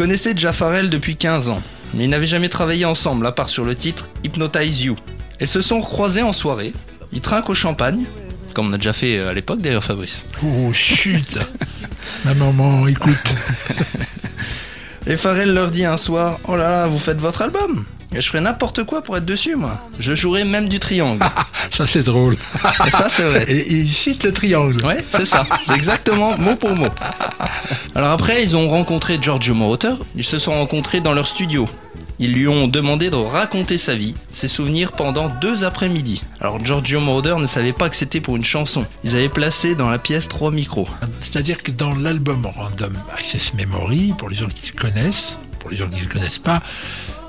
Connaissaient déjà depuis 15 ans, mais ils n'avaient jamais travaillé ensemble, à part sur le titre Hypnotize You. Ils se sont croisés en soirée, ils trinquent au champagne, comme on a déjà fait à l'époque d'ailleurs Fabrice. Oh, chut (laughs) Ma maman, écoute. Et Pharrell leur dit un soir Oh là là, vous faites votre album Et je ferai n'importe quoi pour être dessus, moi. Je jouerai même du triangle. Ça, c'est drôle. Et (laughs) ça, c'est vrai. Et, et il cite le triangle. Ouais, c'est ça. C'est exactement mot pour mot. Alors après, ils ont rencontré Giorgio Moroder. Ils se sont rencontrés dans leur studio. Ils lui ont demandé de raconter sa vie, ses souvenirs pendant deux après-midi. Alors Giorgio Moroder ne savait pas que c'était pour une chanson. Ils avaient placé dans la pièce trois micros. C'est-à-dire que dans l'album Random Access Memory, pour les gens qui le connaissent, pour les gens qui ne le connaissent pas,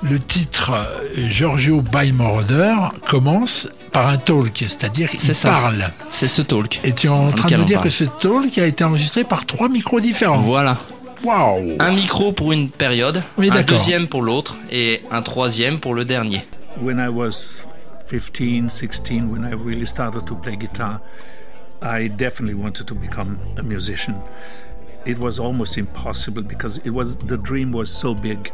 le titre euh, Giorgio by Moroder commence par un talk, c'est-à-dire qu'il parle. C'est ce talk. Et tu es en train de me dire parle. que ce talk a été enregistré par trois micros différents. Voilà. Waouh Un micro pour une période, Oui, un deuxième pour l'autre et un troisième pour le dernier. when I was 15, 16, when I really started to play guitar, I definitely wanted to become a musician. It was almost impossible because it was the dream was so big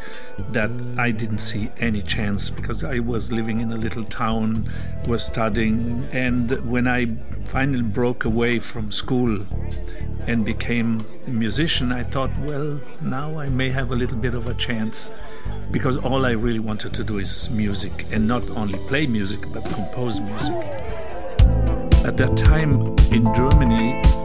that I didn't see any chance because I was living in a little town, was studying, and when I finally broke away from school and became a musician, I thought, well, now I may have a little bit of a chance because all I really wanted to do is music and not only play music but compose music. At that time in Germany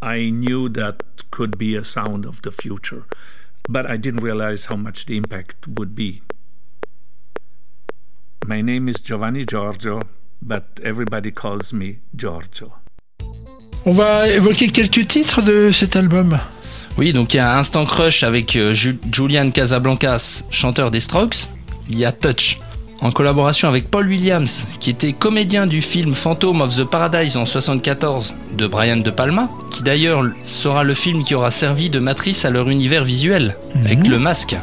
I knew that could be a sound of the future, but I didn't realize how much the impact would be. My name is Giovanni Giorgio, but everybody calls me Giorgio. On va évoquer quelques titres de cet album. Oui, donc il y a Instant Crush avec euh, Ju- Julian Casablancas, chanteur des Strokes. Il y a Touch, en collaboration avec Paul Williams, qui était comédien du film Phantom of the Paradise en 74 de Brian De Palma, qui d'ailleurs sera le film qui aura servi de matrice à leur univers visuel, avec le masque.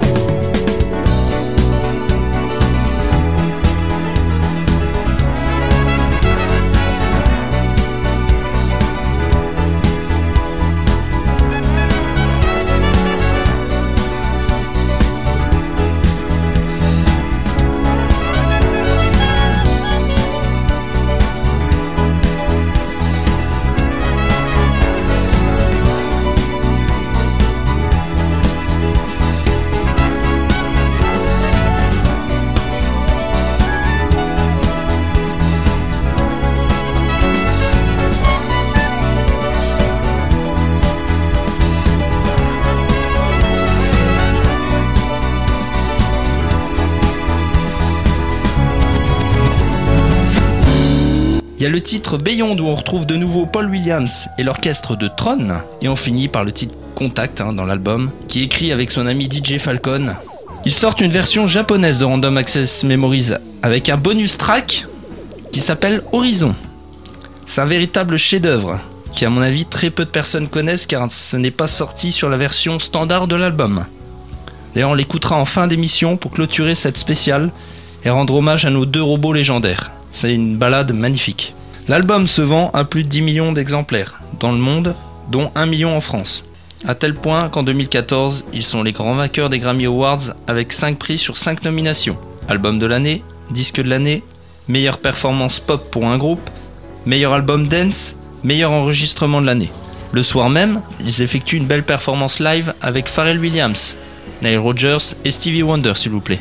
Y a le titre Beyond où on retrouve de nouveau Paul Williams et l'orchestre de Tron. Et on finit par le titre Contact hein, dans l'album, qui est écrit avec son ami DJ Falcon. Ils sortent une version japonaise de Random Access Memories avec un bonus track qui s'appelle Horizon. C'est un véritable chef-d'œuvre qui, à mon avis, très peu de personnes connaissent car ce n'est pas sorti sur la version standard de l'album. D'ailleurs, on l'écoutera en fin d'émission pour clôturer cette spéciale et rendre hommage à nos deux robots légendaires. C'est une balade magnifique. L'album se vend à plus de 10 millions d'exemplaires dans le monde, dont 1 million en France. À tel point qu'en 2014, ils sont les grands vainqueurs des Grammy Awards avec 5 prix sur 5 nominations. Album de l'année, disque de l'année, meilleure performance pop pour un groupe, meilleur album dance, meilleur enregistrement de l'année. Le soir même, ils effectuent une belle performance live avec Pharrell Williams, Nile Rodgers et Stevie Wonder s'il vous plaît.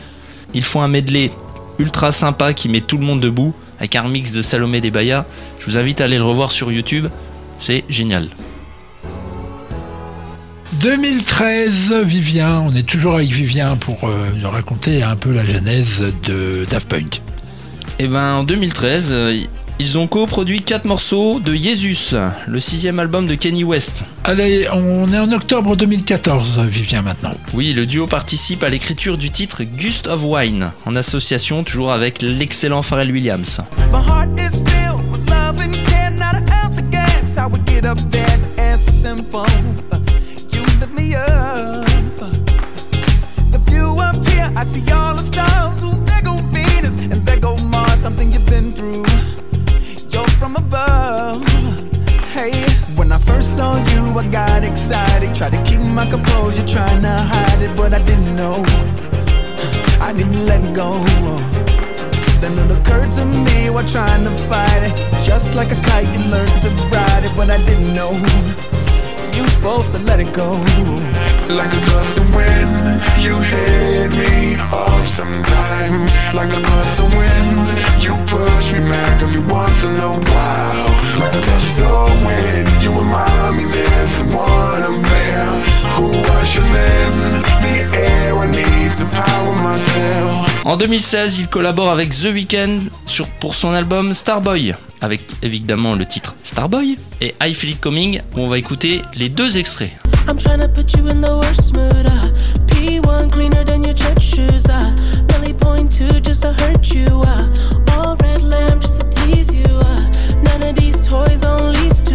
Ils font un medley ultra sympa qui met tout le monde debout avec un remix de Salomé Desbaya. Je vous invite à aller le revoir sur YouTube, c'est génial. 2013, Vivien, on est toujours avec Vivien pour euh, nous raconter un peu la genèse de Daft Punk. Et ben en 2013, euh, ils ont coproduit 4 morceaux de Jesus, le sixième album de Kenny West. Allez, on est en octobre 2014, Vivien maintenant. Oui, le duo participe à l'écriture du titre Gust of Wine, en association toujours avec l'excellent Pharrell Williams. My heart is filled with love and care, not an ounce of gas. How we get up there, the answer's simple. You lift me up. The view up here, I see all the stars. Ooh, there go Venus, and there go Mars. Something you've been through. You're from above. Hey, when I first saw you, I got excited. Tried to keep my composure, trying to hide it, but I didn't know. I didn't let go. Then it occurred to me while trying to fight it. Just like a kite, you learned to ride it, but I didn't know. You supposed to let it go. Like a gust of wind, you hit me off sometimes. Like a gust of wind, you push me back every once in a while. Like a gust of wind, you remind me there's someone up there En 2016, il collabore avec The Weeknd sur, pour son album Starboy, avec évidemment le titre Starboy et I Feel It Coming, où on va écouter les deux extraits. I'm trying to put you in the worst mood. P1 cleaner than your church shoes. Really point two just to hurt you. All red lamb just to tease you. None of these toys on lease to.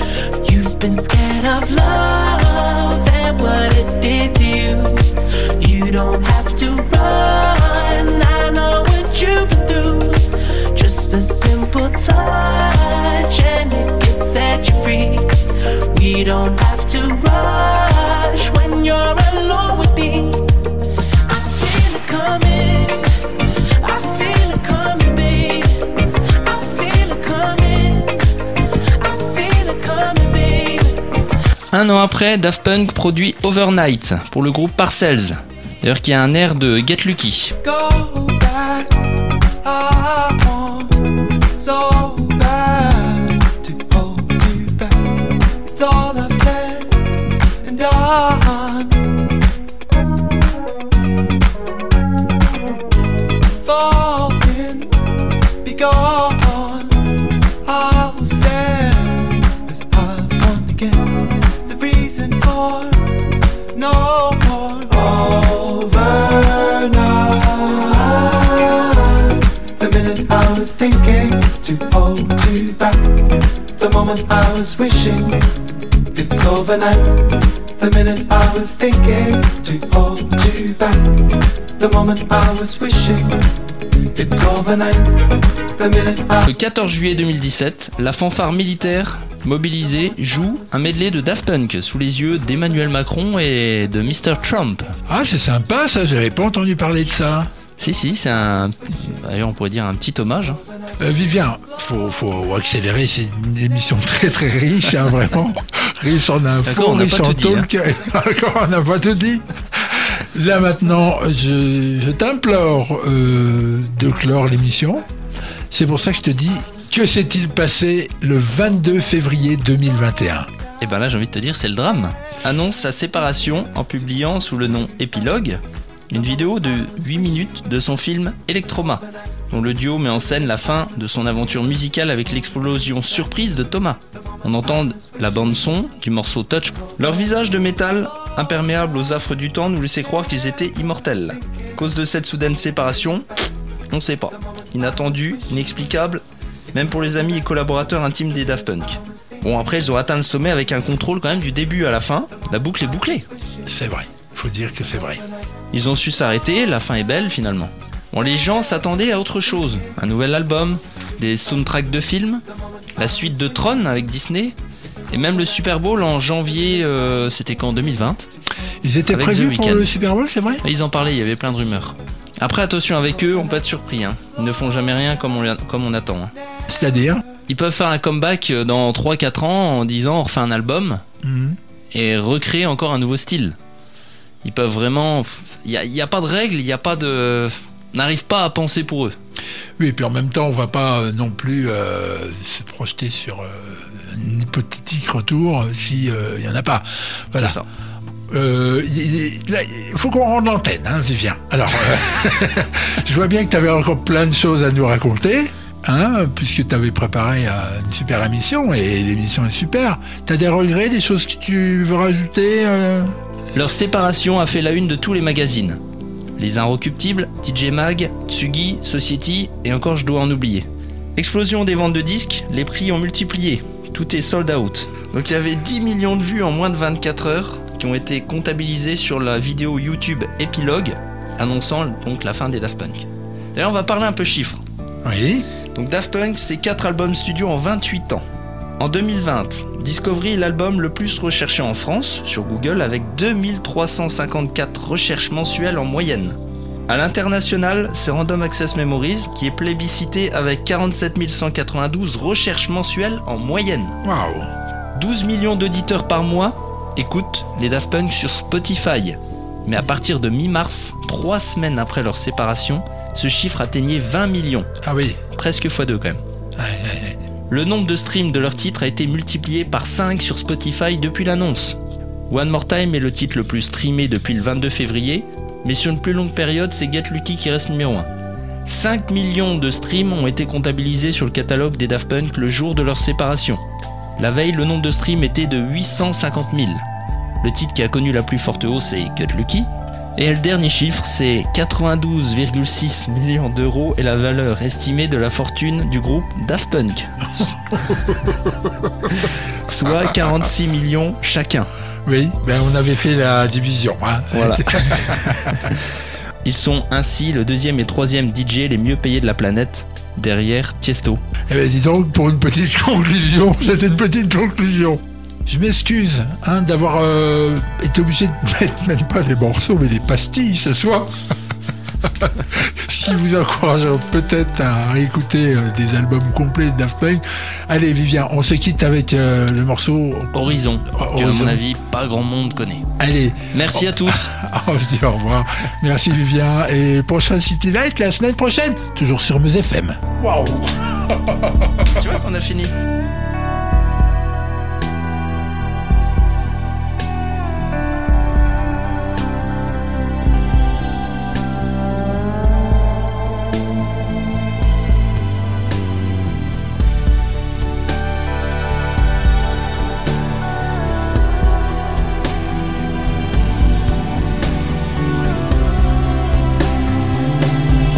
You've been scared of love and what it did to you. You don't have to run. I know what you've been through. Just a simple touch and it can set you free. We don't have to rush when you're alone with me. Un an après, Daft Punk produit Overnight pour le groupe Parcells. D'ailleurs, qui a un air de Get Lucky. I moment I was wishing it's overnight. The minute I was thinking to hold you back. The moment I was wishing it's overnight. The minute I Le 14 juillet 2017, la fanfare militaire mobilisée joue un medley de Daft Punk sous les yeux d'Emmanuel Macron et de Mr. Trump. Ah, c'est sympa ça, j'avais pas entendu parler de ça. Si, si, c'est un. D'ailleurs, on pourrait dire un petit hommage. Euh, Vivien, faut, faut accélérer, c'est une émission (laughs) très très riche, hein, vraiment. riche en infos, riche en hein. talk. (laughs) On n'a pas tout dit. Là maintenant, je, je t'implore euh, de clore l'émission. C'est pour ça que je te dis, que s'est-il passé le 22 février 2021 Et ben là, j'ai envie de te dire, c'est le drame. Annonce sa séparation en publiant sous le nom Épilogue une vidéo de 8 minutes de son film Electroma, dont le duo met en scène la fin de son aventure musicale avec l'explosion surprise de Thomas. On entend la bande son du morceau Touch. Leur visage de métal, imperméable aux affres du temps, nous laissait croire qu'ils étaient immortels. Cause de cette soudaine séparation, on sait pas. Inattendu, inexplicable, même pour les amis et collaborateurs intimes des Daft Punk. Bon, après, ils ont atteint le sommet avec un contrôle quand même du début à la fin. La boucle est bouclée. C'est vrai, faut dire que c'est vrai. Ils ont su s'arrêter, la fin est belle finalement. Bon, les gens s'attendaient à autre chose. Un nouvel album, des soundtracks de films, la suite de Tron avec Disney, et même le Super Bowl en janvier, euh, c'était qu'en 2020. Ils étaient prévus pour le Super Bowl, c'est vrai? Ils en parlaient, il y avait plein de rumeurs. Après, attention avec eux, on peut être surpris. hein. Ils ne font jamais rien comme on, comme on attend. hein. C'est-à-dire? Ils peuvent faire un comeback dans 3-4 ans en disant on refait un album Mhm. et recréer encore un nouveau style. Ils peuvent vraiment. Il n'y a pas de règles, il n'y a pas de. On n'arrive pas à penser pour eux. Oui, et puis en même temps, on va pas euh, non plus euh, se projeter sur euh, un hypothétique retour s'il n'y en a pas. Voilà. C'est ça. Il, faut qu'on rende l'antenne, hein, Vivien. Alors, (laughs) je vois bien que tu avais encore plein de choses à nous raconter, hein, puisque tu avais préparé une super émission, et l'émission est super. Tu as des regrets, des choses que tu veux rajouter Leur séparation a fait la une de tous les magazines. Les Inrecuptibles, DJ Mag, Tsugi, Society, et encore je dois en oublier. Explosion des ventes de disques, les prix ont multiplié. Tout est sold out. Donc il y avait 10 millions de vues en moins de 24 heures qui ont été comptabilisées sur la vidéo YouTube Epilogue, annonçant donc la fin des Daft Punk. D'ailleurs, on va parler un peu chiffres. Oui. Donc Daft Punk, c'est 4 albums studio en 28 ans. En 2020, Discovery est l'album le plus recherché en France sur Google avec 2354 recherches mensuelles en moyenne. À l'international, c'est Random Access Memories qui est plébiscité avec 47 192 recherches mensuelles en moyenne. Waouh 12 millions d'auditeurs par mois écoutent les Daft Punk sur Spotify. Mais à partir de mi-mars, trois semaines après leur séparation, ce chiffre atteignait 20 millions. Ah oui. Presque x2 quand même. Le nombre de streams de leur titre a été multiplié par 5 sur Spotify depuis l'annonce. One More Time est le titre le plus streamé depuis le 22 février, mais sur une plus longue période, c'est Get Lucky qui reste numéro 1. 5 millions de streams ont été comptabilisés sur le catalogue des Daft Punk le jour de leur séparation. La veille, le nombre de streams était de 850 000. Le titre qui a connu la plus forte hausse est Get Lucky. Et le dernier chiffre, c'est 92,6 millions d'euros et la valeur estimée de la fortune du groupe Daft Punk. (laughs) Soit 46 millions chacun. Oui, ben on avait fait la division. Hein. Voilà. (laughs) Ils sont ainsi le deuxième et troisième DJ les mieux payés de la planète, derrière Tiesto. Eh ben dis donc, pour une petite (laughs) conclusion, c'était une petite conclusion. Je m'excuse hein, d'avoir euh, été obligé de (laughs) mettre même pas les morceaux, mais des pastilles ce soir. (laughs) Ce qui vous encourage peut-être à écouter euh, des albums complets de Daft Punk. Allez, Vivien, on se quitte avec euh, le morceau Horizon, que à mon avis pas grand monde connaît. Allez. Merci à tous. On se dit au revoir. Merci Vivien. Et prochain City Light la semaine prochaine, toujours sur Meuse FM. Waouh (laughs) tu vois qu'on a fini.